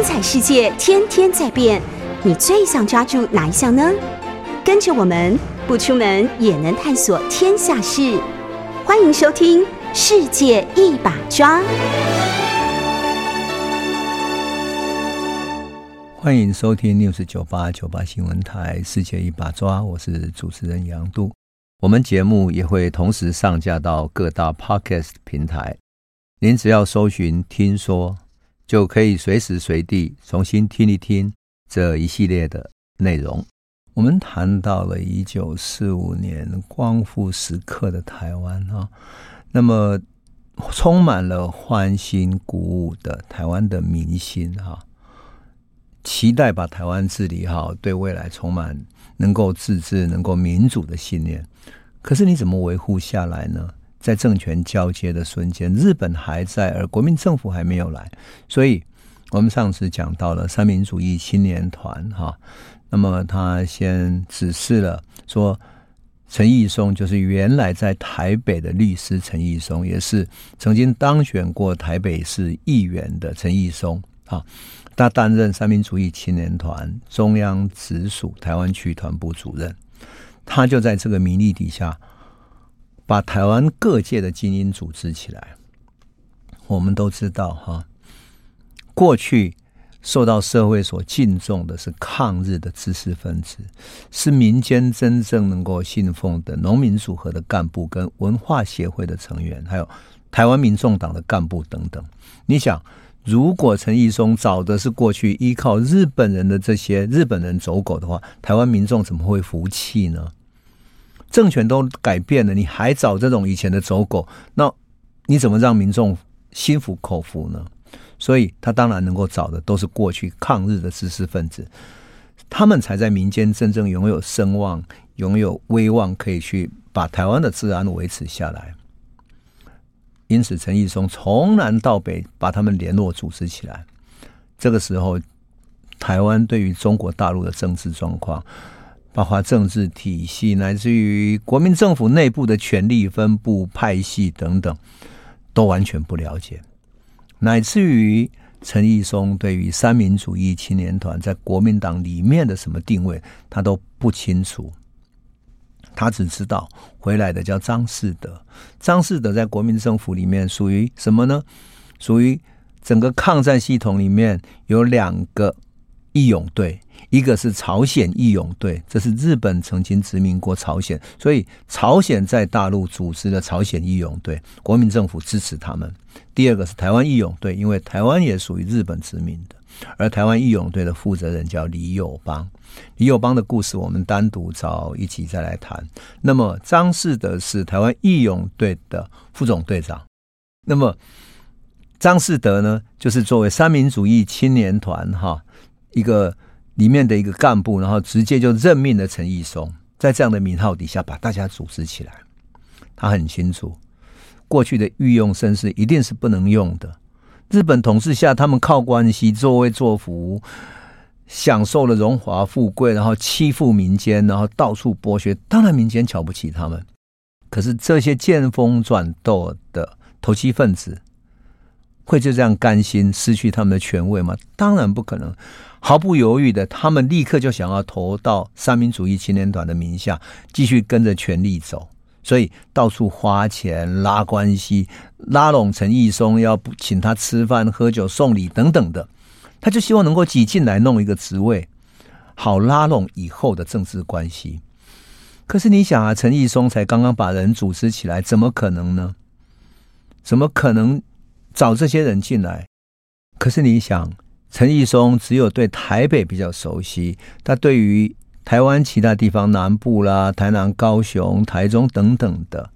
精彩世界天天在变，你最想抓住哪一项呢？跟着我们不出门也能探索天下事，欢迎收听《世界一把抓》。欢迎收听 News 九八九八新闻台《世界一把抓》，我是主持人杨度。我们节目也会同时上架到各大 Podcast 平台，您只要搜寻“听说”，就可以随时随地重新听一听这一系列的内容。我们谈到了一九四五年光复时刻的台湾啊，那么充满了欢欣鼓舞的台湾的民心哈。期待把台湾治理好，对未来充满能够自治、能够民主的信念。可是你怎么维护下来呢？在政权交接的瞬间，日本还在，而国民政府还没有来。所以，我们上次讲到了三民主义青年团哈，那么他先指示了说，陈义松就是原来在台北的律师陈义松，也是曾经当选过台北市议员的陈义松啊。他担任三民主义青年团中央直属台湾区团部主任，他就在这个名义底下，把台湾各界的精英组织起来。我们都知道，哈，过去受到社会所敬重的是抗日的知识分子，是民间真正能够信奉的农民组合的干部跟文化协会的成员，还有台湾民众党的干部等等。你想？如果陈义松找的是过去依靠日本人的这些日本人走狗的话，台湾民众怎么会服气呢？政权都改变了，你还找这种以前的走狗，那你怎么让民众心服口服呢？所以他当然能够找的都是过去抗日的知识分子，他们才在民间真正拥有声望、拥有威望，可以去把台湾的治安维持下来。因此，陈义松从南到北把他们联络组织起来。这个时候，台湾对于中国大陆的政治状况，包括政治体系，乃至于国民政府内部的权力分布、派系等等，都完全不了解。乃至于陈义松对于三民主义青年团在国民党里面的什么定位，他都不清楚。他只知道回来的叫张士德，张士德在国民政府里面属于什么呢？属于整个抗战系统里面有两个义勇队，一个是朝鲜义勇队，这是日本曾经殖民过朝鲜，所以朝鲜在大陆组织的朝鲜义勇队，国民政府支持他们。第二个是台湾义勇队，因为台湾也属于日本殖民的。而台湾义勇队的负责人叫李友邦，李友邦的故事我们单独找一集再来谈。那么张士德是台湾义勇队的副总队长，那么张士德呢，就是作为三民主义青年团哈一个里面的一个干部，然后直接就任命了陈义松，在这样的名号底下把大家组织起来。他很清楚，过去的御用绅士一定是不能用的。日本统治下，他们靠关系作威作福，享受了荣华富贵，然后欺负民间，然后到处剥削。当然，民间瞧不起他们。可是这些见风转舵的投机分子，会就这样甘心失去他们的权位吗？当然不可能。毫不犹豫的，他们立刻就想要投到三民主义青年团的名下，继续跟着权力走。所以到处花钱拉关系，拉拢陈义松，要不请他吃饭、喝酒、送礼等等的，他就希望能够挤进来弄一个职位，好拉拢以后的政治关系。可是你想啊，陈义松才刚刚把人组织起来，怎么可能呢？怎么可能找这些人进来？可是你想，陈义松只有对台北比较熟悉，他对于。台湾其他地方南部啦，台南、高雄、台中等等的，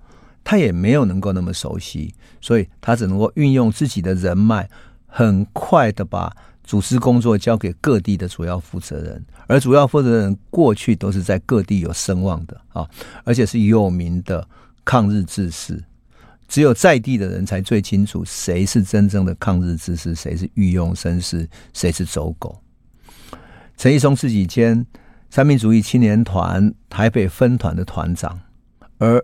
他也没有能够那么熟悉，所以他只能够运用自己的人脉，很快的把组织工作交给各地的主要负责人，而主要负责人过去都是在各地有声望的啊，而且是有名的抗日志士，只有在地的人才最清楚谁是真正的抗日志士，谁是御用绅士，谁是走狗。陈义松自己兼。三民主义青年团台北分团的团长，而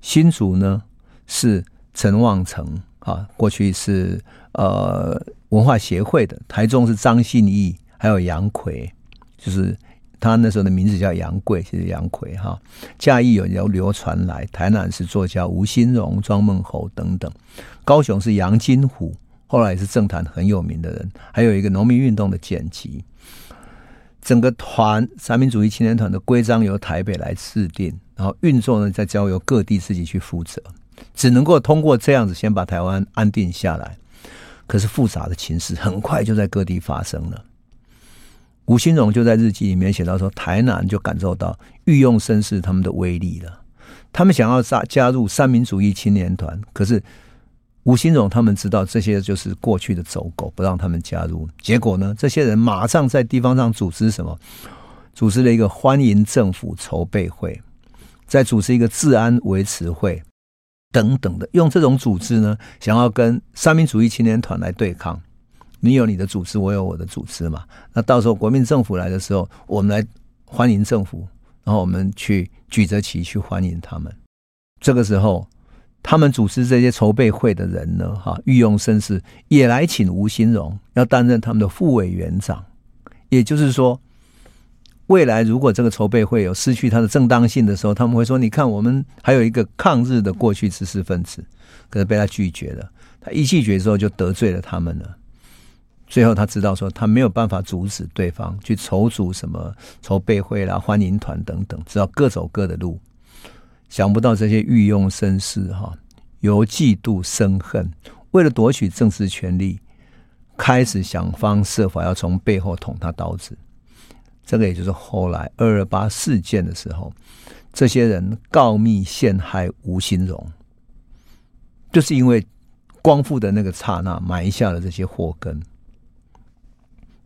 新竹呢是陈旺成啊，过去是呃文化协会的，台中是张信义，还有杨奎，就是他那时候的名字叫杨贵，其实杨逵哈。嘉义有流流传来，台南是作家吴新荣、庄梦侯等等，高雄是杨金虎，后来也是政坛很有名的人，还有一个农民运动的剪辑。整个团三民主义青年团的规章由台北来制定，然后运作呢再交由各地自己去负责，只能够通过这样子先把台湾安定下来。可是复杂的情势很快就在各地发生了。吴新荣就在日记里面写到说，台南就感受到御用绅士他们的威力了，他们想要加加入三民主义青年团，可是。吴新荣他们知道这些就是过去的走狗，不让他们加入。结果呢，这些人马上在地方上组织什么？组织了一个欢迎政府筹备会，再组织一个治安维持会等等的，用这种组织呢，想要跟三民主义青年团来对抗。你有你的组织，我有我的组织嘛。那到时候国民政府来的时候，我们来欢迎政府，然后我们去举着旗去欢迎他们。这个时候。他们组织这些筹备会的人呢，哈，御用绅士也来请吴新荣要担任他们的副委员长。也就是说，未来如果这个筹备会有失去它的正当性的时候，他们会说：“你看，我们还有一个抗日的过去知识分子，可是被他拒绝了。他一拒绝之后，就得罪了他们了。最后他知道说，他没有办法阻止对方去筹组什么筹备会啦、欢迎团等等，只好各走各的路。”想不到这些御用绅士哈，由嫉妒生恨，为了夺取政治权力，开始想方设法要从背后捅他刀子。这个也就是后来二二八事件的时候，这些人告密陷害吴新荣，就是因为光复的那个刹那埋下了这些祸根。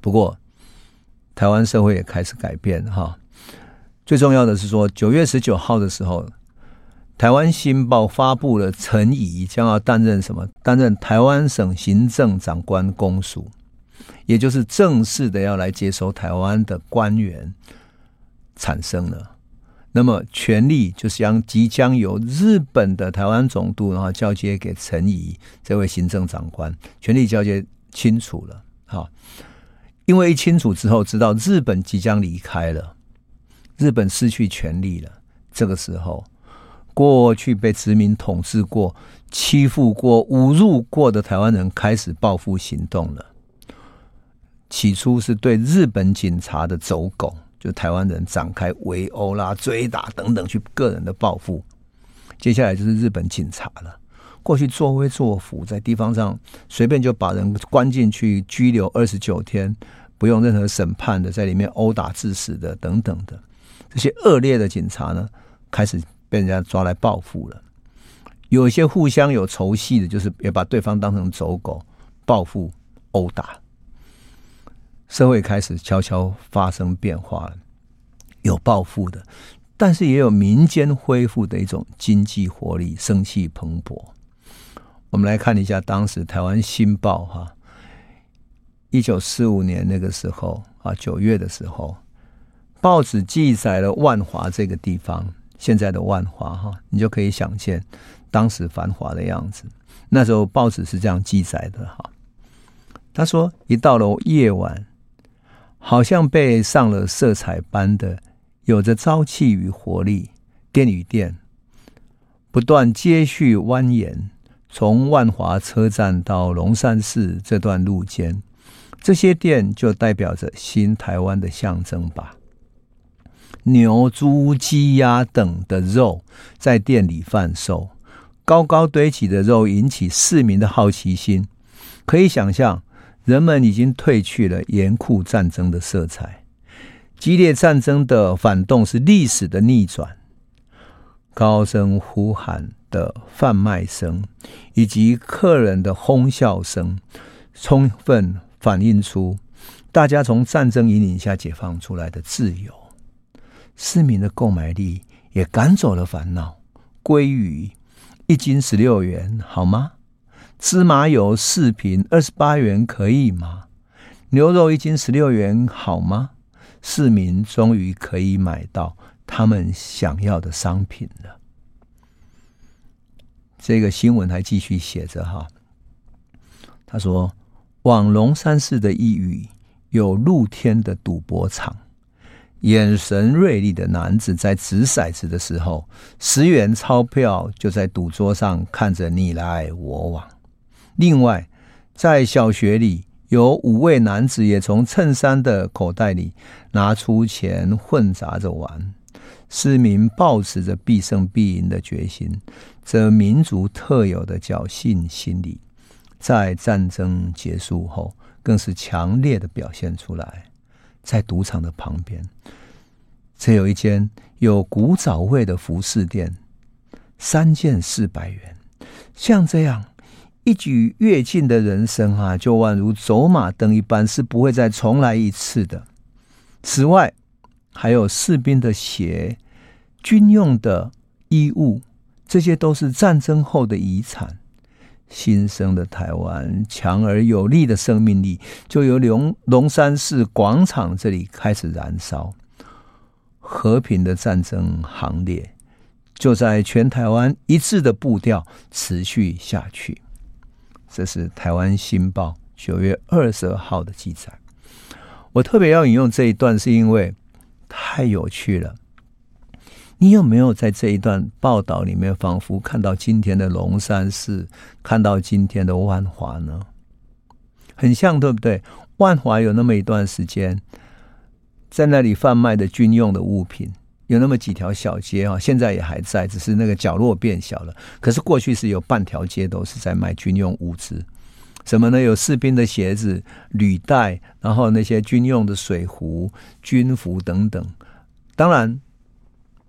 不过，台湾社会也开始改变哈。最重要的是说，九月十九号的时候。台湾新报发布了陈仪将要担任什么？担任台湾省行政长官公署，也就是正式的要来接收台湾的官员产生了。那么权力就是将即将由日本的台湾总督，然后交接给陈仪这位行政长官，权力交接清楚了。好，因为一清楚之后，知道日本即将离开了，日本失去权力了，这个时候。过去被殖民统治过、欺负过、侮辱过的台湾人开始报复行动了。起初是对日本警察的走狗，就台湾人展开围殴啦、追打等等，去个人的报复。接下来就是日本警察了。过去作威作福，在地方上随便就把人关进去拘留二十九天，不用任何审判的，在里面殴打致死的等等的这些恶劣的警察呢，开始。被人家抓来报复了，有一些互相有仇隙的，就是也把对方当成走狗报复殴打。社会开始悄悄发生变化了，有报复的，但是也有民间恢复的一种经济活力，生气蓬勃。我们来看一下当时台湾新报哈，一九四五年那个时候啊，九月的时候，报纸记载了万华这个地方。现在的万华哈，你就可以想见当时繁华的样子。那时候报纸是这样记载的哈。他说，一到了夜晚，好像被上了色彩般的，有着朝气与活力。店与店不断接续蜿蜒，从万华车站到龙山寺这段路间，这些店就代表着新台湾的象征吧。牛、猪、鸡、鸭等的肉在店里贩售，高高堆起的肉引起市民的好奇心。可以想象，人们已经褪去了严酷战争的色彩，激烈战争的反动是历史的逆转。高声呼喊的贩卖声以及客人的哄笑声，充分反映出大家从战争引领下解放出来的自由。市民的购买力也赶走了烦恼。鲑鱼一斤十六元，好吗？芝麻油四瓶二十八元，可以吗？牛肉一斤十六元，好吗？市民终于可以买到他们想要的商品了。这个新闻还继续写着哈，他说：“往龙山寺的一隅有露天的赌博场，眼神锐利的男子在掷骰子的时候，十元钞票就在赌桌上看着你来我往。另外，在小学里有五位男子也从衬衫的口袋里拿出钱混杂着玩。市民抱持着必胜必赢的决心，这民族特有的侥幸心理。”在战争结束后，更是强烈的表现出来。在赌场的旁边，这有一间有古早味的服饰店，三件四百元。像这样一举跃进的人生啊，就宛如走马灯一般，是不会再重来一次的。此外，还有士兵的鞋、军用的衣物，这些都是战争后的遗产。新生的台湾，强而有力的生命力，就由龙龙山寺广场这里开始燃烧。和平的战争行列，就在全台湾一致的步调持续下去。这是台湾新报九月二十二号的记载。我特别要引用这一段，是因为太有趣了。你有没有在这一段报道里面，仿佛看到今天的龙山寺，看到今天的万华呢？很像，对不对？万华有那么一段时间，在那里贩卖的军用的物品，有那么几条小街啊，现在也还在，只是那个角落变小了。可是过去是有半条街都是在卖军用物资，什么呢？有士兵的鞋子、履带，然后那些军用的水壶、军服等等。当然。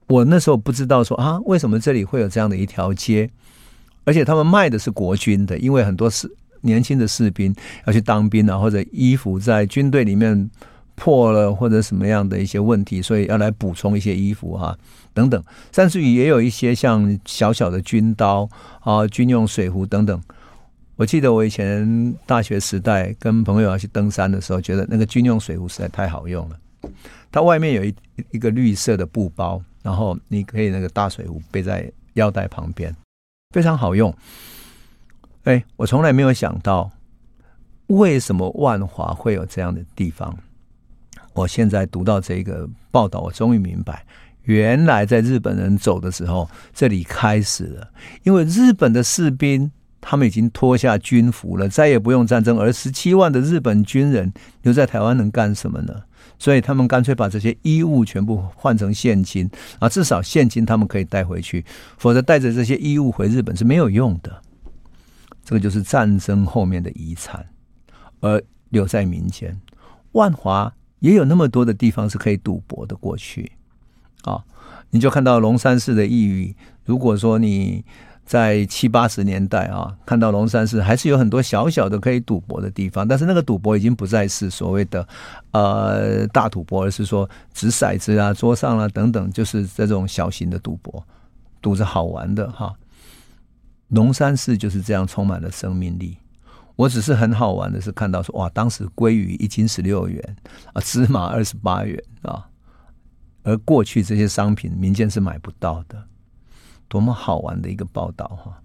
我那时候不知道说啊，为什么这里会有这样的一条街？而且他们卖的是国军的，因为很多士年轻的士兵要去当兵啊，或者衣服在军队里面破了，或者什么样的一些问题，所以要来补充一些衣服哈、啊，等等。甚至于也有一些像小小的军刀啊、军用水壶等等。我记得我以前大学时代跟朋友要去登山的时候，觉得那个军用水壶实在太好用了。它外面有一一个绿色的布包。然后你可以那个大水壶背在腰带旁边，非常好用。哎，我从来没有想到，为什么万华会有这样的地方？我现在读到这个报道，我终于明白，原来在日本人走的时候，这里开始了。因为日本的士兵他们已经脱下军服了，再也不用战争，而十七万的日本军人留在台湾能干什么呢？所以他们干脆把这些衣物全部换成现金啊，至少现金他们可以带回去，否则带着这些衣物回日本是没有用的。这个就是战争后面的遗产，而留在民间。万华也有那么多的地方是可以赌博的，过去啊，你就看到龙山寺的抑郁，如果说你。在七八十年代啊，看到龙山寺还是有很多小小的可以赌博的地方，但是那个赌博已经不再是所谓的呃大赌博，而是说掷骰子啊、桌上啊等等，就是这种小型的赌博，赌着好玩的哈。龙山寺就是这样充满了生命力。我只是很好玩的是看到说哇，当时鲑鱼一斤十六元啊，芝麻二十八元啊，而过去这些商品民间是买不到的。多么好玩的一个报道哈！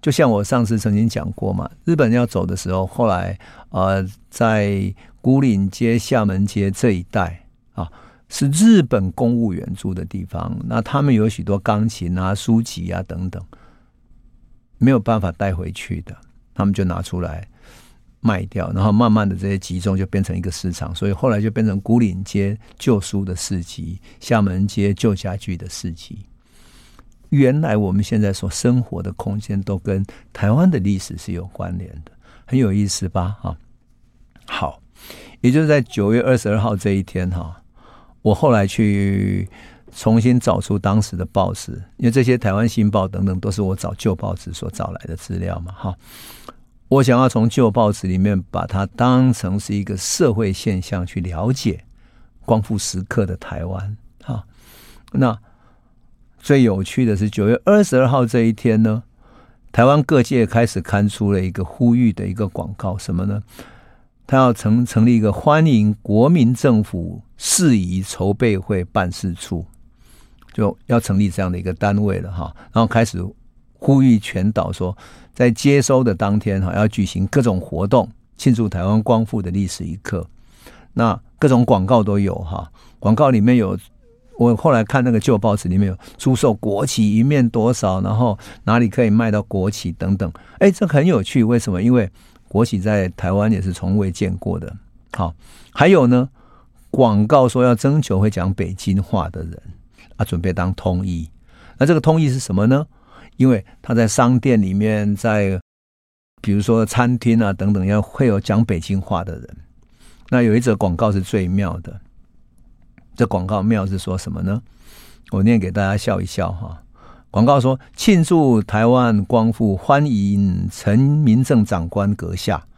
就像我上次曾经讲过嘛，日本要走的时候，后来呃，在古岭街、厦门街这一带啊，是日本公务员住的地方。那他们有许多钢琴啊、书籍啊等等，没有办法带回去的，他们就拿出来卖掉，然后慢慢的这些集中就变成一个市场，所以后来就变成古岭街旧书的市集，厦门街旧家具的市集。原来我们现在所生活的空间都跟台湾的历史是有关联的，很有意思吧？哈，好，也就是在九月二十二号这一天哈，我后来去重新找出当时的报纸，因为这些台湾新报等等都是我找旧报纸所找来的资料嘛，哈，我想要从旧报纸里面把它当成是一个社会现象去了解光复时刻的台湾，哈，那。最有趣的是九月二十二号这一天呢，台湾各界开始刊出了一个呼吁的一个广告，什么呢？他要成成立一个欢迎国民政府事宜筹备会办事处，就要成立这样的一个单位了哈。然后开始呼吁全岛说，在接收的当天哈，要举行各种活动，庆祝台湾光复的历史一刻。那各种广告都有哈，广告里面有，我后来看那个旧报纸里面有出售国旗一面多少，然后哪里可以卖到国旗等等。哎，这很有趣，为什么？因为国旗在台湾也是从未见过的。好，还有呢，广告说要征求会讲北京话的人啊，准备当通译。那这个通译是什么呢？因为他在商店里面，在比如说餐厅啊等等，要会有讲北京话的人。那有一则广告是最妙的，这广告妙是说什么呢？我念给大家笑一笑哈。广告说：庆祝台湾光复，欢迎陈明正长官阁下，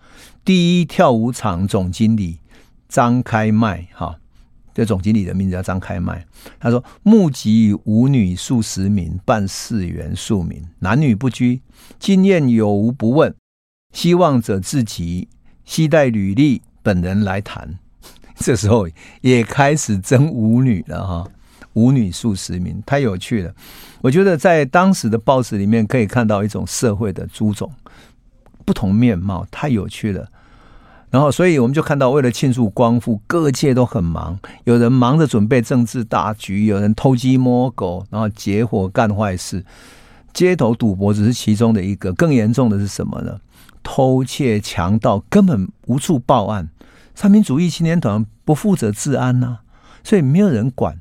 第一跳舞场总经理张开迈哈。这总经理的名字叫张开迈，他说募集舞女数十名，办事员数名，男女不拘，经验有无不问，希望者自己携带履历，本人来谈。这时候也开始争舞女了哈，舞女数十名，太有趣了。我觉得在当时的报纸里面可以看到一种社会的诸种不同面貌，太有趣了。然后，所以我们就看到，为了庆祝光复，各界都很忙。有人忙着准备政治大局，有人偷鸡摸狗，然后结伙干坏事。街头赌博只是其中的一个，更严重的是什么呢？偷窃、强盗根本无处报案。三民主义青年团不负责治安呐、所以没有人管。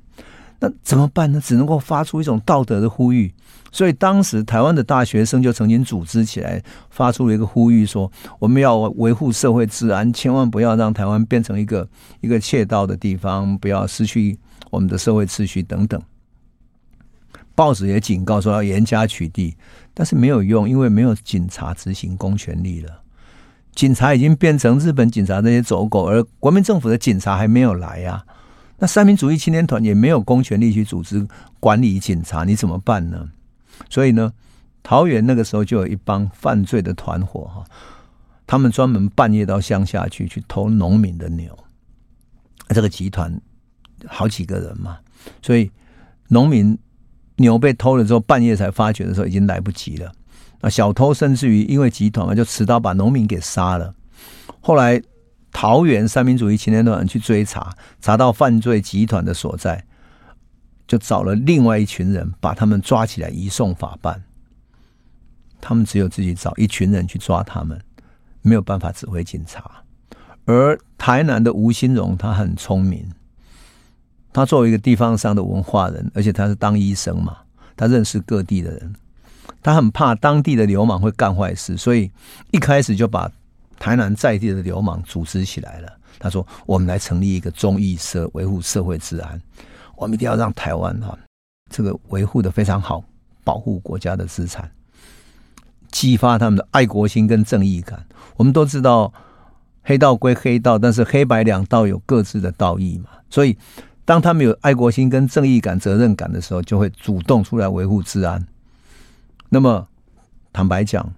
那怎么办呢？只能够发出一种道德的呼吁。所以当时台湾的大学生就曾经组织起来，发出了一个呼吁，说我们要维护社会治安，千万不要让台湾变成一个一个窃盗的地方，不要失去我们的社会秩序等等。报纸也警告说要严加取缔，但是没有用，因为没有警察执行公权力了。警察已经变成日本警察那些走狗，而国民政府的警察还没有来呀、啊。那三民主义青年团也没有公权力去组织管理警察，你怎么办呢？所以呢，桃园那个时候就有一帮犯罪的团伙哈，他们专门半夜到乡下去去偷农民的牛。这个集团好几个人嘛，所以农民牛被偷了之后，半夜才发觉的时候已经来不及了。那小偷甚至于因为集团嘛，就持刀把农民给杀了。后来桃园三民主义青年团去追查，查到犯罪集团的所在。就找了另外一群人，把他们抓起来移送法办。他们只有自己找一群人去抓他们，没有办法指挥警察。而台南的吴新荣，他很聪明。他作为一个地方上的文化人，而且他是当医生嘛，他认识各地的人。他很怕当地的流氓会干坏事，所以一开始就把台南在地的流氓组织起来了。他说：“我们来成立一个忠义社，维护社会治安。”我们一定要让台湾哈，这个维护的非常好，保护国家的资产，激发他们的爱国心跟正义感。我们都知道，黑道归黑道，但是黑白两道有各自的道义嘛。所以，当他们有爱国心跟正义感、责任感的时候，就会主动出来维护治安。那么，坦白讲，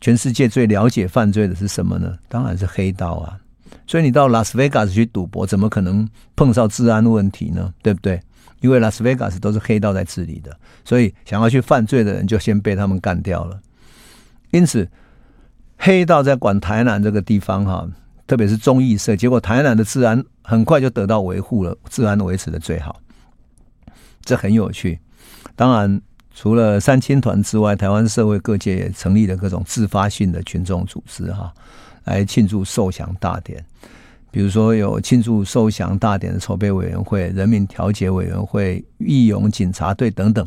全世界最了解犯罪的是什么呢？当然是黑道啊。所以你到拉斯维加斯去赌博，怎么可能碰上治安问题呢？对不对？因为拉斯维加斯都是黑道在治理的，所以想要去犯罪的人就先被他们干掉了。因此，黑道在管台南这个地方哈，特别是忠义社，结果台南的治安很快就得到维护了，治安维持的最好，这很有趣。当然，除了三青团之外，台湾社会各界也成立了各种自发性的群众组织哈。来庆祝受降大典，比如说有庆祝受降大典的筹备委员会、人民调解委员会、义勇警察队等等，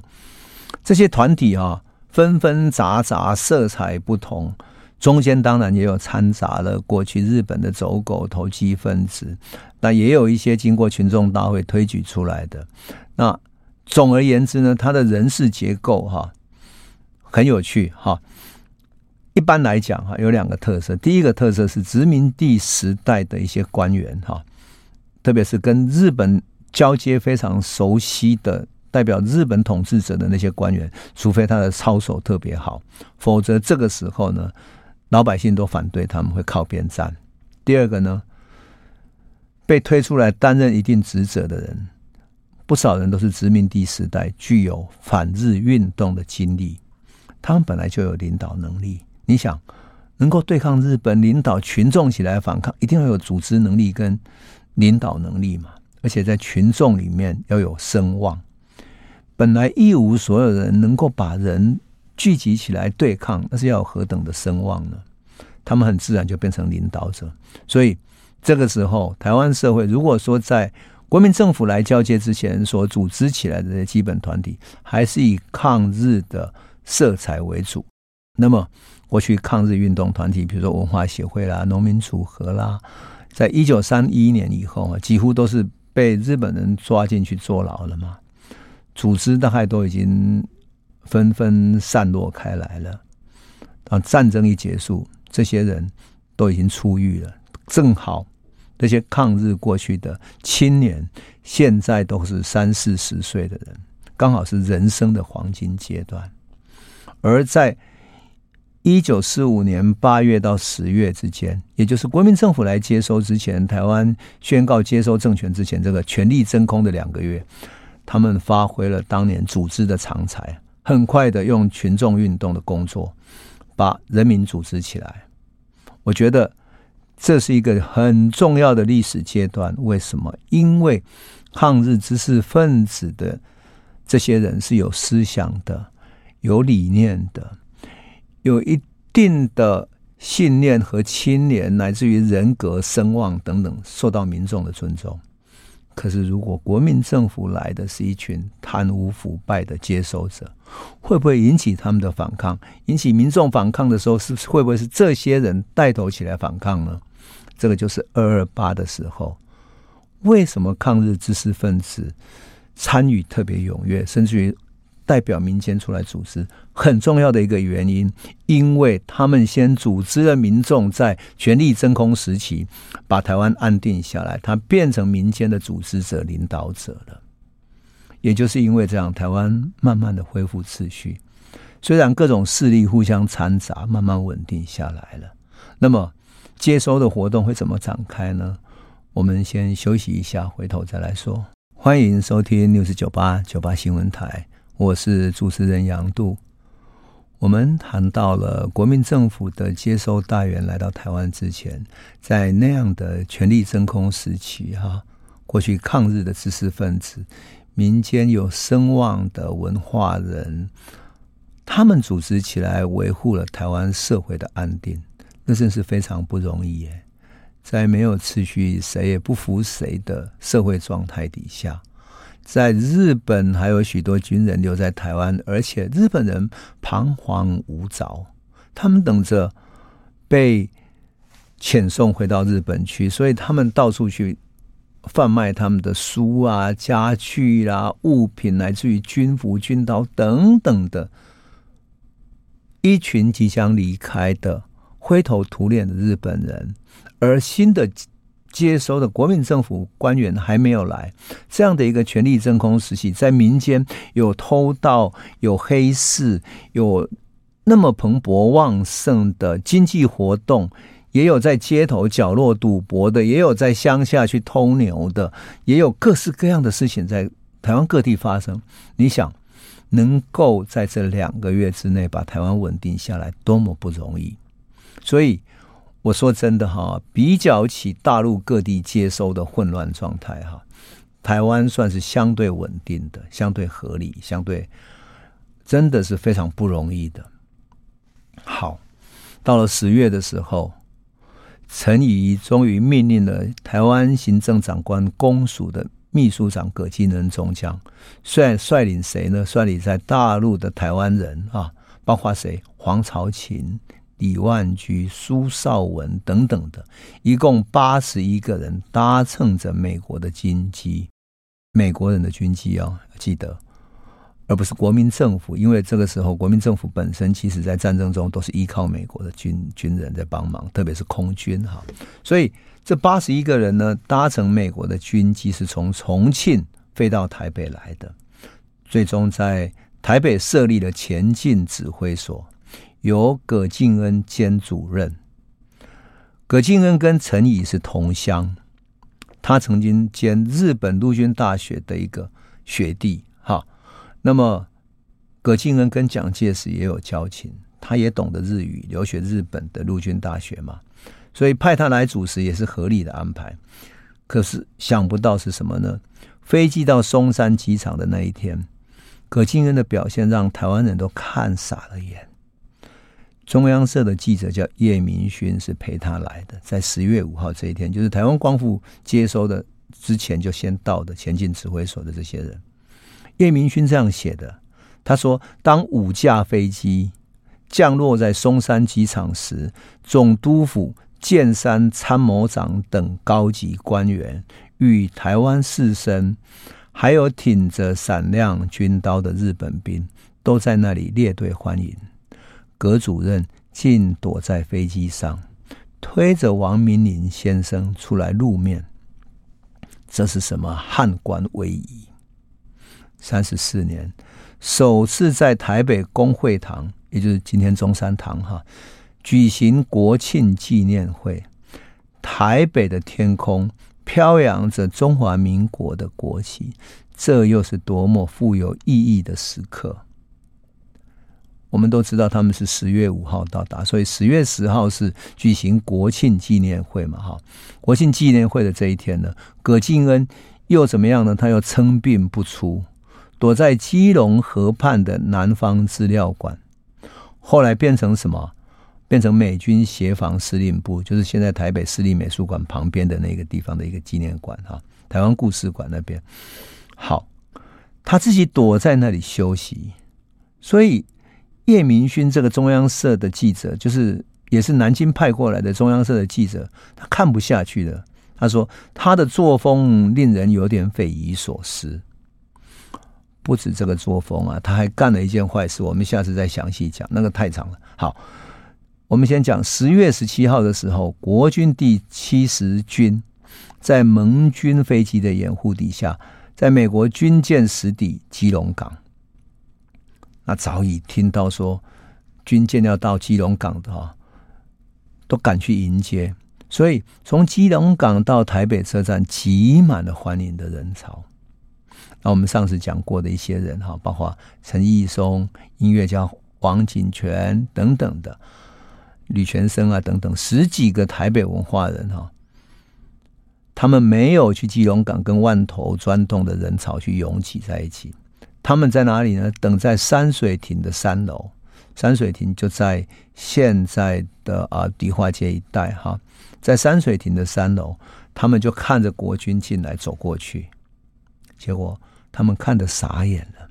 这些团体啊，纷纷杂杂，色彩不同，中间当然也有掺杂了过去日本的走狗、投机分子，那也有一些经过群众大会推举出来的。那总而言之呢，它的人事结构哈，很有趣哈。一般来讲，哈，有两个特色。第一个特色是殖民地时代的一些官员，哈，特别是跟日本交接非常熟悉的，代表日本统治者的那些官员，除非他的操守特别好，否则这个时候呢，老百姓都反对他们会靠边站。第二个呢，被推出来担任一定职责的人，不少人都是殖民地时代具有反日运动的经历。他们本来就有领导能力。你想，能够对抗日本，领导群众起来反抗，一定要有组织能力跟领导能力嘛。而且在群众里面要有声望。本来一无所有的人能够把人聚集起来对抗，那是要有何等的声望呢？他们很自然就变成领导者。所以这个时候，台湾社会如果说在国民政府来交接之前所组织起来的这些基本团体，还是以抗日的色彩为主，那么过去抗日运动团体，比如说文化协会啦、农民组合啦，在一九三一年以后啊，几乎都是。被日本人抓进去坐牢了嘛？组织大概都已经纷纷散落开来了。啊，战争一结束，这些人都已经出狱了。正好这些抗日过去的青年，现在都是三四十岁的人，刚好是人生的黄金阶段。而在一九四五年八月到十月之间，也就是国民政府来接收之前，台湾宣告接收政权之前，这个权力真空的两个月，他们发挥了当年组织的长才，很快的用群众运动的工作，把人民组织起来。我觉得这是一个很重要的历史阶段。为什么？因为抗日知识分子的这些人是有思想的，有理念的。有一定的信念和清廉，乃至于人格、声望等等，受到民众的尊重。可是，如果国民政府来的是一群贪污腐败的接收者，会不会引起他们的反抗？引起民众反抗的时候，是会不会是这些人带头起来反抗呢？这个就是二二八的时候，为什么抗日知识分子参与特别踊跃，甚至于。代表民间出来组织很重要的一个原因，因为他们先组织了民众，在权力真空时期把台湾安定下来，他变成民间的组织者、领导者了。也就是因为这样，台湾慢慢的恢复秩序，虽然各种势力互相掺杂，慢慢稳定下来了。那么接收的活动会怎么展开呢？我们先休息一下，回头再来说。欢迎收听六四九八九八新闻台。我是主持人杨度，我们谈到了国民政府的接收大员来到台湾之前，在那样的权力真空时期，哈，过去抗日的知识分子、民间有声望的文化人，他们组织起来维护了台湾社会的安定，那真是非常不容易耶。在没有秩序、谁也不服谁的社会状态底下。在日本还有许多军人留在台湾，而且日本人彷徨无着，他们等着被遣送回到日本去，所以他们到处去贩卖他们的书啊、家具啦、物品，乃至于军服、军刀等等的。一群即将离开的灰头土脸的日本人，而新的。接收的国民政府官员还没有来，这样的一个权力真空时期，在民间有偷盗、有黑市、有那么蓬勃旺盛的经济活动，也有在街头角落赌博的，也有在乡下去偷牛的，也有各式各样的事情在台湾各地发生。你想，能够在这两个月之内把台湾稳定下来，多么不容易！所以。我说真的哈，比较起大陆各地接收的混乱状态哈，台湾算是相对稳定的、相对合理、相对真的是非常不容易的。好，到了十月的时候，陈仪终于命令了台湾行政长官公署的秘书长葛金仁中将，率率领谁呢？率领在大陆的台湾人啊，包括谁？黄朝琴。李万居、苏绍文等等的，一共八十一个人搭乘着美国的军机，美国人的军机哦，记得，而不是国民政府，因为这个时候国民政府本身其实在战争中都是依靠美国的军军人在帮忙，特别是空军哈，所以这八十一个人呢，搭乘美国的军机是从重庆飞到台北来的，最终在台北设立了前进指挥所。由葛敬恩兼主任。葛敬恩跟陈仪是同乡，他曾经兼日本陆军大学的一个学弟。哈，那么葛敬恩跟蒋介石也有交情，他也懂得日语，留学日本的陆军大学嘛，所以派他来主持也是合理的安排。可是想不到是什么呢？飞机到松山机场的那一天，葛敬恩的表现让台湾人都看傻了眼。中央社的记者叫叶明勋，是陪他来的，在十月五号这一天，就是台湾光复接收的之前就先到的前进指挥所的这些人。叶明勋这样写的，他说：“当五架飞机降落在松山机场时，总督府剑山参谋长等高级官员。”与台湾士绅，还有挺着闪亮军刀的日本兵，都在那里列队欢迎。葛主任竟躲在飞机上，推着王明林先生出来露面。这是什么汉官威仪？三十四年，首次在台北公会堂，也就是今天中山堂哈，举行国庆纪念会。台北的天空。飘扬着中华民国的国旗，这又是多么富有意义的时刻！我们都知道他们是十月五号到达，所以十月十号是举行国庆纪念会嘛？哈，国庆纪念会的这一天呢，葛敬恩又怎么样呢？他又称病不出，躲在基隆河畔的南方资料馆，后来变成什么？变成美军协防司令部，就是现在台北市立美术馆旁边的那个地方的一个纪念馆哈，台湾故事馆那边。好，他自己躲在那里休息，所以叶明勋这个中央社的记者，就是也是南京派过来的中央社的记者，他看不下去了。他说他的作风令人有点匪夷所思。不止这个作风啊，他还干了一件坏事，我们下次再详细讲，那个太长了。好。我们先讲十月十七号的时候，国军第七十军在盟军飞机的掩护底下，在美国军舰驶抵基隆港。那早已听到说军舰要到基隆港的哈，都赶去迎接，所以从基隆港到台北车站挤满了欢迎的人潮。那我们上次讲过的一些人哈，包括陈义松、音乐家王景泉等等的。吕全生啊，等等十几个台北文化人哈，他们没有去基隆港跟万头钻洞的人潮去拥挤在一起。他们在哪里呢？等在山水亭的三楼，山水亭就在现在的啊迪化街一带哈。在山水亭的三楼，他们就看着国军进来走过去，结果他们看得傻眼了，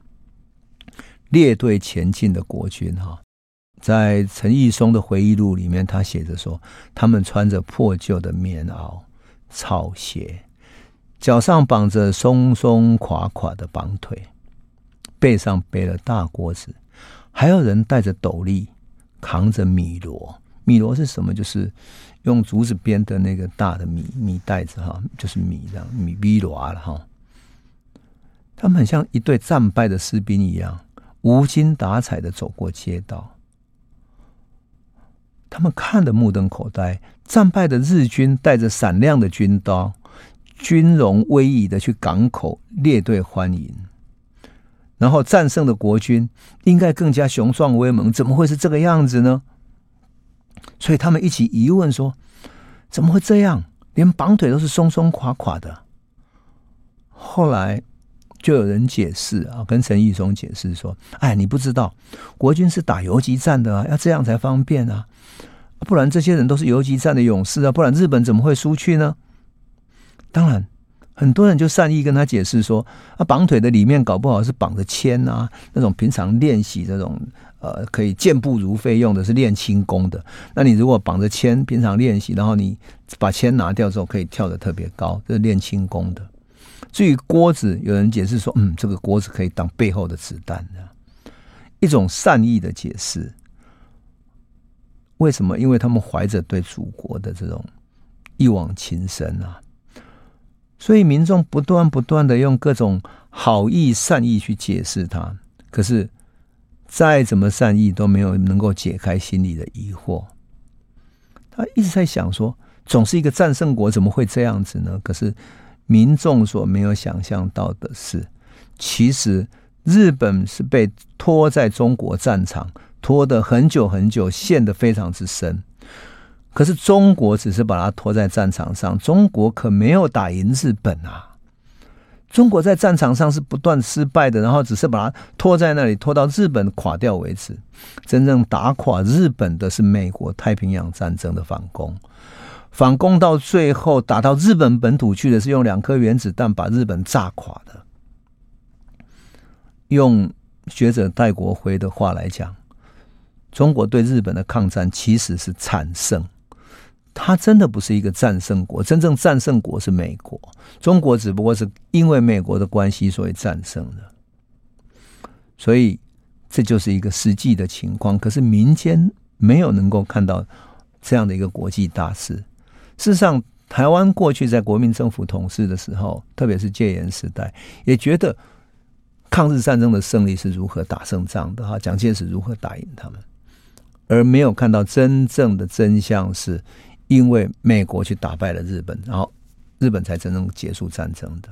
列队前进的国军哈。在陈义松的回忆录里面，他写着说：“他们穿着破旧的棉袄、草鞋，脚上绑着松松垮垮的绑腿，背上背了大锅子，还有人戴着斗笠，扛着米箩。米箩是什么？就是用竹子编的那个大的米米袋子，哈，就是米这样米米箩了哈。他们很像一队战败的士兵一样，无精打采的走过街道。”他们看得目瞪口呆，战败的日军带着闪亮的军刀，军容威仪的去港口列队欢迎，然后战胜的国军应该更加雄壮威猛，怎么会是这个样子呢？所以他们一起疑问说：怎么会这样？连绑腿都是松松垮垮的。后来就有人解释啊，跟陈义松解释说：哎，你不知道，国军是打游击战的啊，要这样才方便啊。不然这些人都是游击战的勇士啊！不然日本怎么会输去呢？当然，很多人就善意跟他解释说：啊，绑腿的里面搞不好是绑着铅啊，那种平常练习这种呃可以健步如飞用的，是练轻功的。那你如果绑着铅，平常练习，然后你把铅拿掉之后，可以跳得特别高，这是练轻功的。至于锅子，有人解释说：嗯，这个锅子可以当背后的子弹的，一种善意的解释。为什么？因为他们怀着对祖国的这种一往情深啊，所以民众不断不断的用各种好意善意去解释它。可是再怎么善意都没有能够解开心里的疑惑。他一直在想说，总是一个战胜国，怎么会这样子呢？可是民众所没有想象到的是，其实日本是被拖在中国战场，拖得很久很久，陷得非常之深。可是中国只是把它拖在战场上，中国可没有打赢日本啊。中国在战场上是不断失败的，然后只是把它拖在那里，拖到日本垮掉为止。真正打垮日本的是美国太平洋战争的反攻，反攻到最后打到日本本土去的是用两颗原子弹把日本炸垮的。用学者戴国辉的话来讲，中国对日本的抗战其实是惨胜。他真的不是一个战胜国，真正战胜国是美国，中国只不过是因为美国的关系所以战胜的，所以这就是一个实际的情况。可是民间没有能够看到这样的一个国际大事。事实上，台湾过去在国民政府统治的时候，特别是戒严时代，也觉得抗日战争的胜利是如何打胜仗的哈，蒋介石如何打赢他们，而没有看到真正的真相是。因为美国去打败了日本，然后日本才真正结束战争的。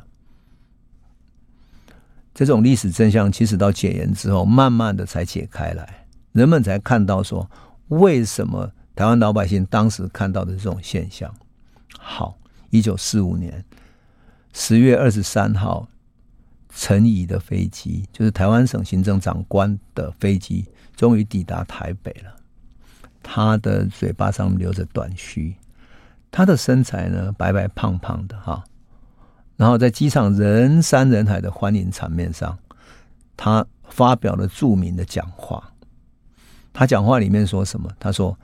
这种历史真相，其实到解严之后，慢慢的才解开来，人们才看到说，为什么台湾老百姓当时看到的这种现象。好，一九四五年十月二十三号，陈仪的飞机，就是台湾省行政长官的飞机，终于抵达台北了。他的嘴巴上留着短须，他的身材呢，白白胖胖的哈，然后在机场人山人海的欢迎场面上，他发表了著名的讲话。他讲话里面说什么？他说：“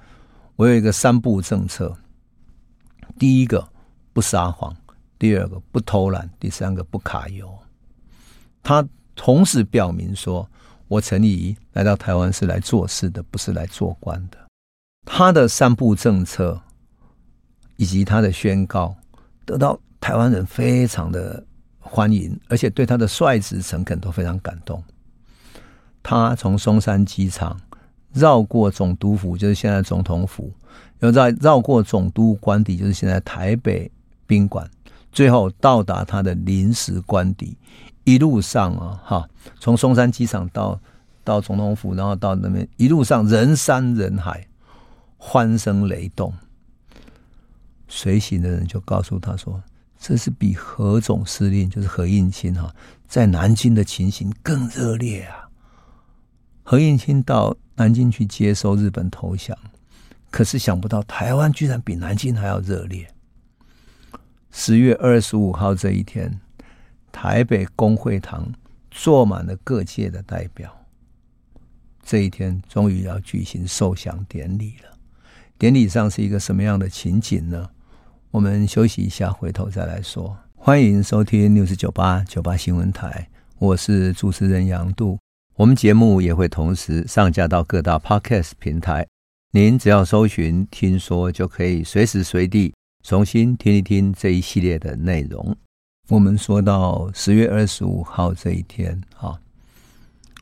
我有一个三不政策，第一个不撒谎，第二个不偷懒，第三个不卡油。”他同时表明说：“我陈仪来到台湾是来做事的，不是来做官的。”他的三不政策以及他的宣告，得到台湾人非常的欢迎，而且对他的率直诚恳都非常感动。他从松山机场绕过总督府，就是现在总统府，又再绕过总督官邸，就是现在台北宾馆，最后到达他的临时官邸。一路上啊，哈，从松山机场到到总统府，然后到那边，一路上人山人海。欢声雷动，随行的人就告诉他说：“这是比何总司令，就是何应钦哈，在南京的情形更热烈啊。”何应钦到南京去接收日本投降，可是想不到台湾居然比南京还要热烈。十月二十五号这一天，台北公会堂坐满了各界的代表。这一天终于要举行受降典礼了。典礼上是一个什么样的情景呢？我们休息一下，回头再来说。欢迎收听六四九八九八新闻台，我是主持人杨度。我们节目也会同时上架到各大 Podcast 平台，您只要搜寻“听说”，就可以随时随地重新听一听这一系列的内容。我们说到十月二十五号这一天，哈，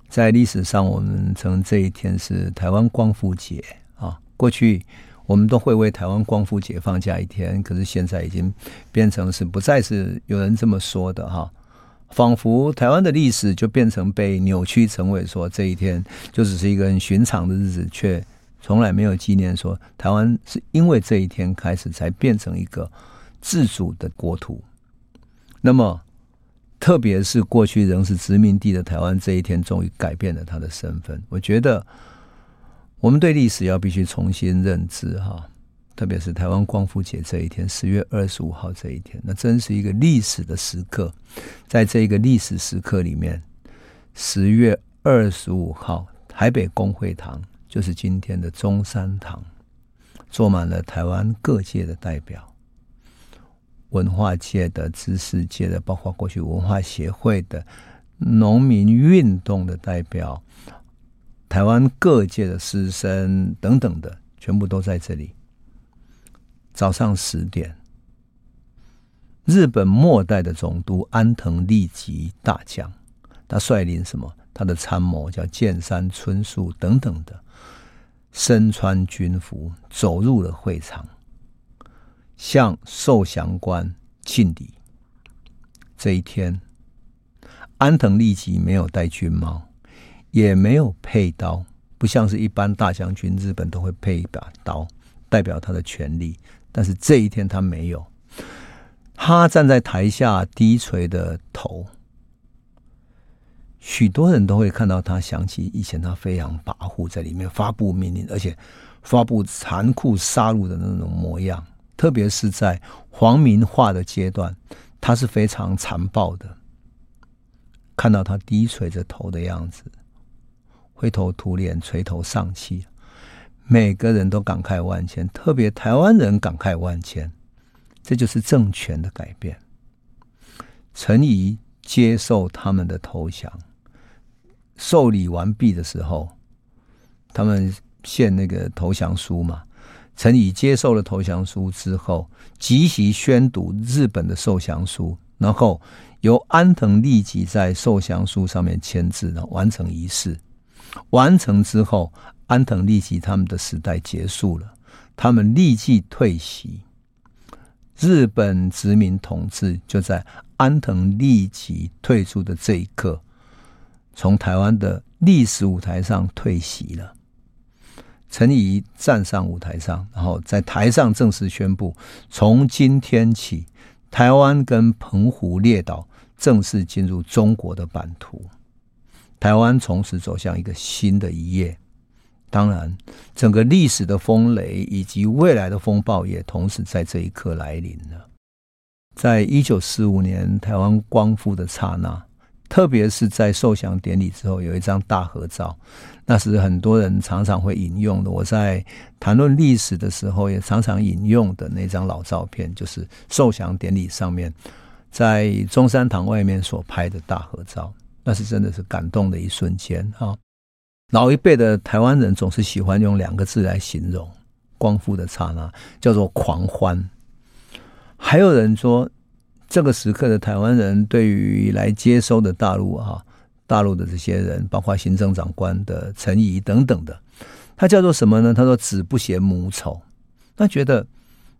在历史上我们称这一天是台湾光复节啊，过去。我们都会为台湾光复节放假一天，可是现在已经变成是不再是有人这么说的哈，仿佛台湾的历史就变成被扭曲成为说这一天就只是一个很寻常的日子，却从来没有纪念说台湾是因为这一天开始才变成一个自主的国土。那么，特别是过去仍是殖民地的台湾，这一天终于改变了他的身份。我觉得。我们对历史要必须重新认知哈，特别是台湾光复节这一天，十月二十五号这一天，那真是一个历史的时刻。在这个历史时刻里面，十月二十五号，台北公会堂就是今天的中山堂，坐满了台湾各界的代表，文化界的、知识界的，包括过去文化协会的、农民运动的代表。台湾各界的师生等等的，全部都在这里。早上十点，日本末代的总督安藤利吉大将，他率领什么？他的参谋叫见山春树等等的，身穿军服走入了会场，向受降官敬礼。这一天，安藤利吉没有戴军帽，也没有佩刀，不像是一般大将军，日本都会配一把刀，代表他的权力。但是这一天他没有，他站在台下低垂的头，许多人都会看到他，想起以前他飞扬跋扈，在里面发布命令，而且发布残酷杀戮的那种模样。特别是在皇民化的阶段，他是非常残暴的。看到他低垂着头的样子，灰头土脸、垂头丧气。每个人都感慨万千，特别台湾人感慨万千，这就是政权的改变。陈仪接受他们的投降，受理完毕的时候，他们献那个投降书嘛。陈仪接受了投降书之后，即席宣读日本的受降书，然后由安藤利吉在受降书上面签字，然后完成仪式。完成之后。安藤利吉他们的时代结束了，他们立即退席。日本殖民统治就在安藤利吉退出的这一刻，从台湾的历史舞台上退席了。陈仪站上舞台上，然后在台上正式宣布：从今天起，台湾跟澎湖列岛正式进入中国的版图，台湾从此走向一个新的一页。当然，整个历史的风雷以及未来的风暴也同时在这一刻来临了。在一九四五年台湾光复的刹那，特别是在受降典礼之后，有一张大合照，那是很多人常常会引用的。我在谈论历史的时候，也常常引用的那张老照片，就是受降典礼上面在中山堂外面所拍的大合照，那是真的是感动的一瞬间啊。老一辈的台湾人总是喜欢用两个字来形容光复的刹那，叫做狂欢。还有人说，这个时刻的台湾人对于来接收的大陆啊，大陆的这些人，包括行政长官的陈仪等等的，他叫做什么呢？他说“子不嫌母丑”，他觉得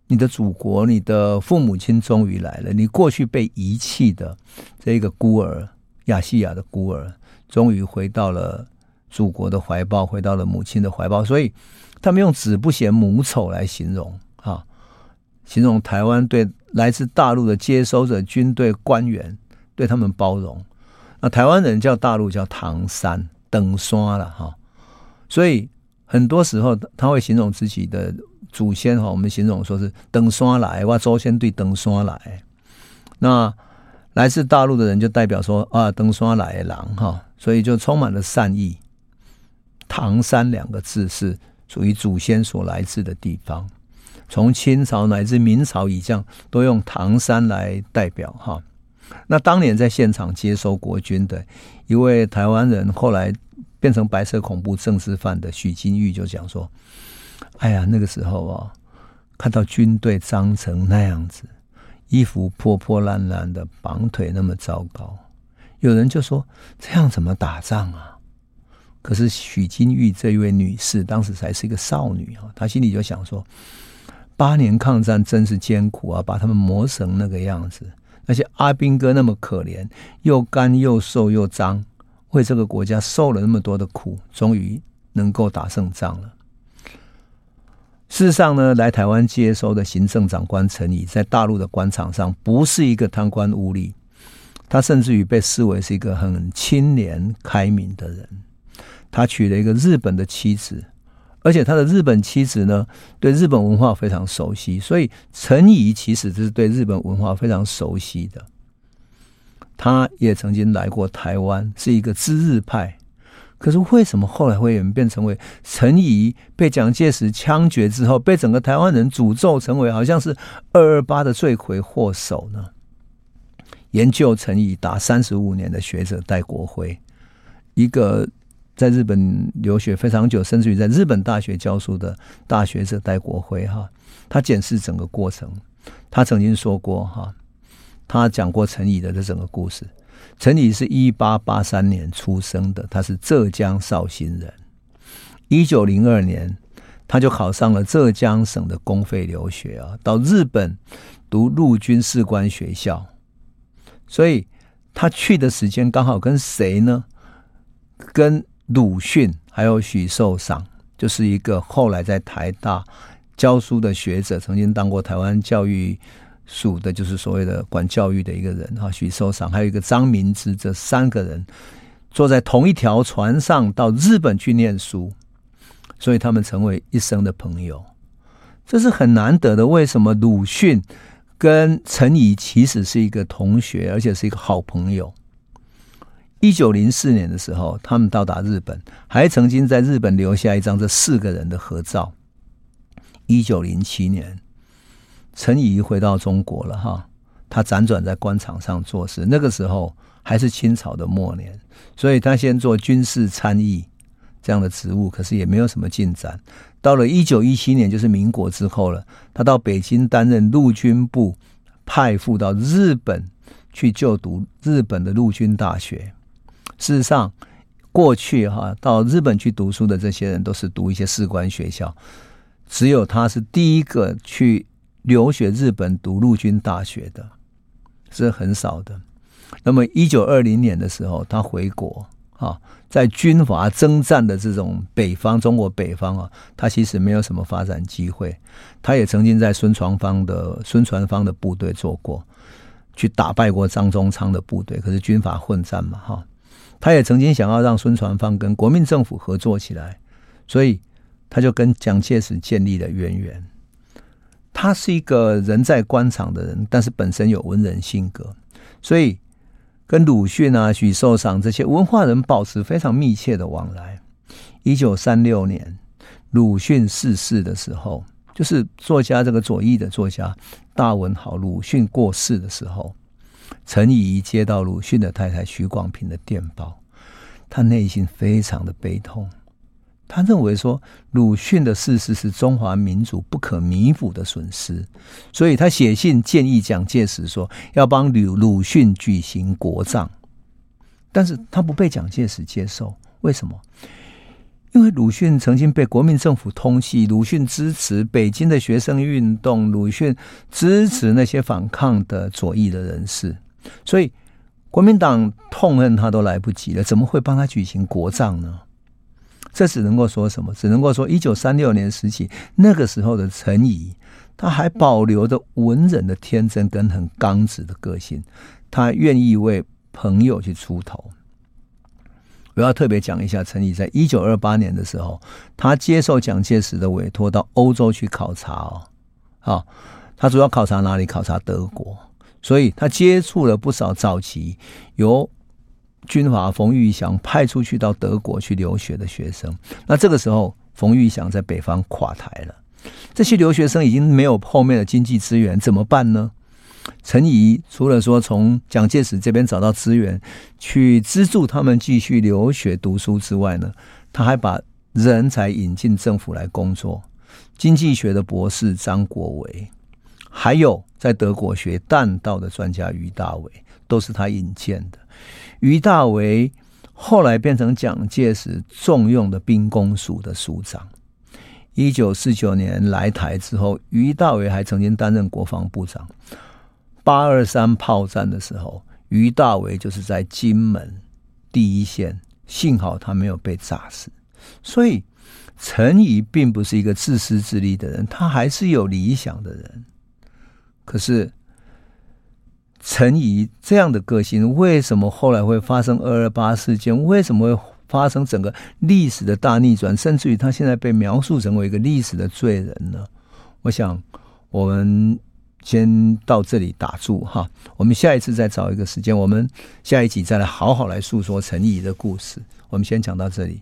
你的祖国、你的父母亲终于来了，你过去被遗弃的这个孤儿，亚细亚的孤儿，终于回到了。祖国的怀抱，回到了母亲的怀抱，所以他们用“子不嫌母丑”来形容啊，形容台湾对来自大陆的接收者、军队官员对他们包容。那台湾人叫大陆叫唐山登山了哈，所以很多时候他会形容自己的祖先哈，我们形容说是登山来，哇，祖先对登山来。那来自大陆的人就代表说啊，登山来的狼哈，所以就充满了善意。唐山两个字是属于祖先所来自的地方，从清朝乃至明朝以降都用唐山来代表哈。那当年在现场接收国军的一位台湾人，后来变成白色恐怖政治犯的许金玉就讲说：“哎呀，那个时候啊，看到军队脏成那样子，衣服破破烂烂的，绑腿那么糟糕，有人就说这样怎么打仗啊？”可是许金玉这一位女士当时才是一个少女啊，她心里就想说：八年抗战真是艰苦啊，把他们磨成那个样子。那些阿兵哥那么可怜，又干又瘦又脏，为这个国家受了那么多的苦，终于能够打胜仗了。事实上呢，来台湾接收的行政长官陈仪，在大陆的官场上不是一个贪官污吏，他甚至于被视为是一个很清廉开明的人。他娶了一个日本的妻子，而且他的日本妻子呢，对日本文化非常熟悉，所以陈仪其实是对日本文化非常熟悉的。他也曾经来过台湾，是一个知日派。可是为什么后来会演变成为陈仪被蒋介石枪决之后，被整个台湾人诅咒成为好像是二二八的罪魁祸首呢？研究陈仪达三十五年的学者戴国辉，一个。在日本留学非常久，甚至于在日本大学教书的大学者戴国辉哈，他检视整个过程，他曾经说过哈，他讲过陈仪的这整个故事。陈仪是一八八三年出生的，他是浙江绍兴人。一九零二年，他就考上了浙江省的公费留学啊，到日本读陆军士官学校，所以。他去的时间刚好跟谁呢？跟鲁迅还有许寿裳，就是一个后来在台大教书的学者，曾经当过台湾教育署的，就是所谓的管教育的一个人哈。许寿裳还有一个张明之，这三个人坐在同一条船上到日本去念书，所以他们成为一生的朋友，这是很难得的。为什么鲁迅？跟陈仪其实是一个同学，而且是一个好朋友。一九零四年的时候，他们到达日本，还曾经在日本留下一张这四个人的合照。一九零七年，陈仪回到中国了，哈，他辗转在官场上做事。那个时候还是清朝的末年，所以他先做军事参议这样的职务，可是也没有什么进展。到了一九一七年，就是民国之后了。他到北京担任陆军部派赴到日本去就读日本的陆军大学。事实上，过去哈到日本去读书的这些人都是读一些士官学校，只有他是第一个去留学日本读陆军大学的，是很少的。那么一九二零年的时候，他回国。啊，在军阀征战的这种北方，中国北方啊，他其实没有什么发展机会。他也曾经在孙传芳的孙传芳的部队做过，去打败过张宗昌的部队。可是军阀混战嘛，哈，他也曾经想要让孙传芳跟国民政府合作起来，所以他就跟蒋介石建立了渊源。他是一个人在官场的人，但是本身有文人性格，所以。跟鲁迅啊、许寿裳这些文化人保持非常密切的往来。一九三六年，鲁迅逝世的时候，就是作家这个左翼的作家大文豪鲁迅过世的时候，陈仪接到鲁迅的太太许广平的电报，他内心非常的悲痛。他认为说，鲁迅的逝世是中华民族不可弥补的损失，所以他写信建议蒋介石说要帮鲁鲁迅举行国葬，但是他不被蒋介石接受。为什么？因为鲁迅曾经被国民政府通缉，鲁迅支持北京的学生运动，鲁迅支持那些反抗的左翼的人士，所以国民党痛恨他都来不及了，怎么会帮他举行国葬呢？这只能够说什么？只能够说，一九三六年时期，那个时候的陈怡，他还保留着文人的天真跟很刚直的个性，他愿意为朋友去出头。我要特别讲一下，陈怡在一九二八年的时候，他接受蒋介石的委托到欧洲去考察哦，好，他主要考察哪里？考察德国，所以他接触了不少早期由。军阀冯玉祥派出去到德国去留学的学生，那这个时候冯玉祥在北方垮台了，这些留学生已经没有后面的经济资源，怎么办呢？陈仪除了说从蒋介石这边找到资源去资助他们继续留学读书之外呢，他还把人才引进政府来工作，经济学的博士张国维，还有在德国学弹道的专家于大伟，都是他引荐的。于大为后来变成蒋介石重用的兵工署的署长。一九四九年来台之后，于大为还曾经担任国防部长。八二三炮战的时候，于大为就是在金门第一线，幸好他没有被炸死。所以，陈仪并不是一个自私自利的人，他还是有理想的人。可是。陈仪这样的个性，为什么后来会发生二二八事件？为什么会发生整个历史的大逆转？甚至于他现在被描述成为一个历史的罪人呢？我想，我们先到这里打住哈。我们下一次再找一个时间，我们下一集再来好好来诉说陈仪的故事。我们先讲到这里。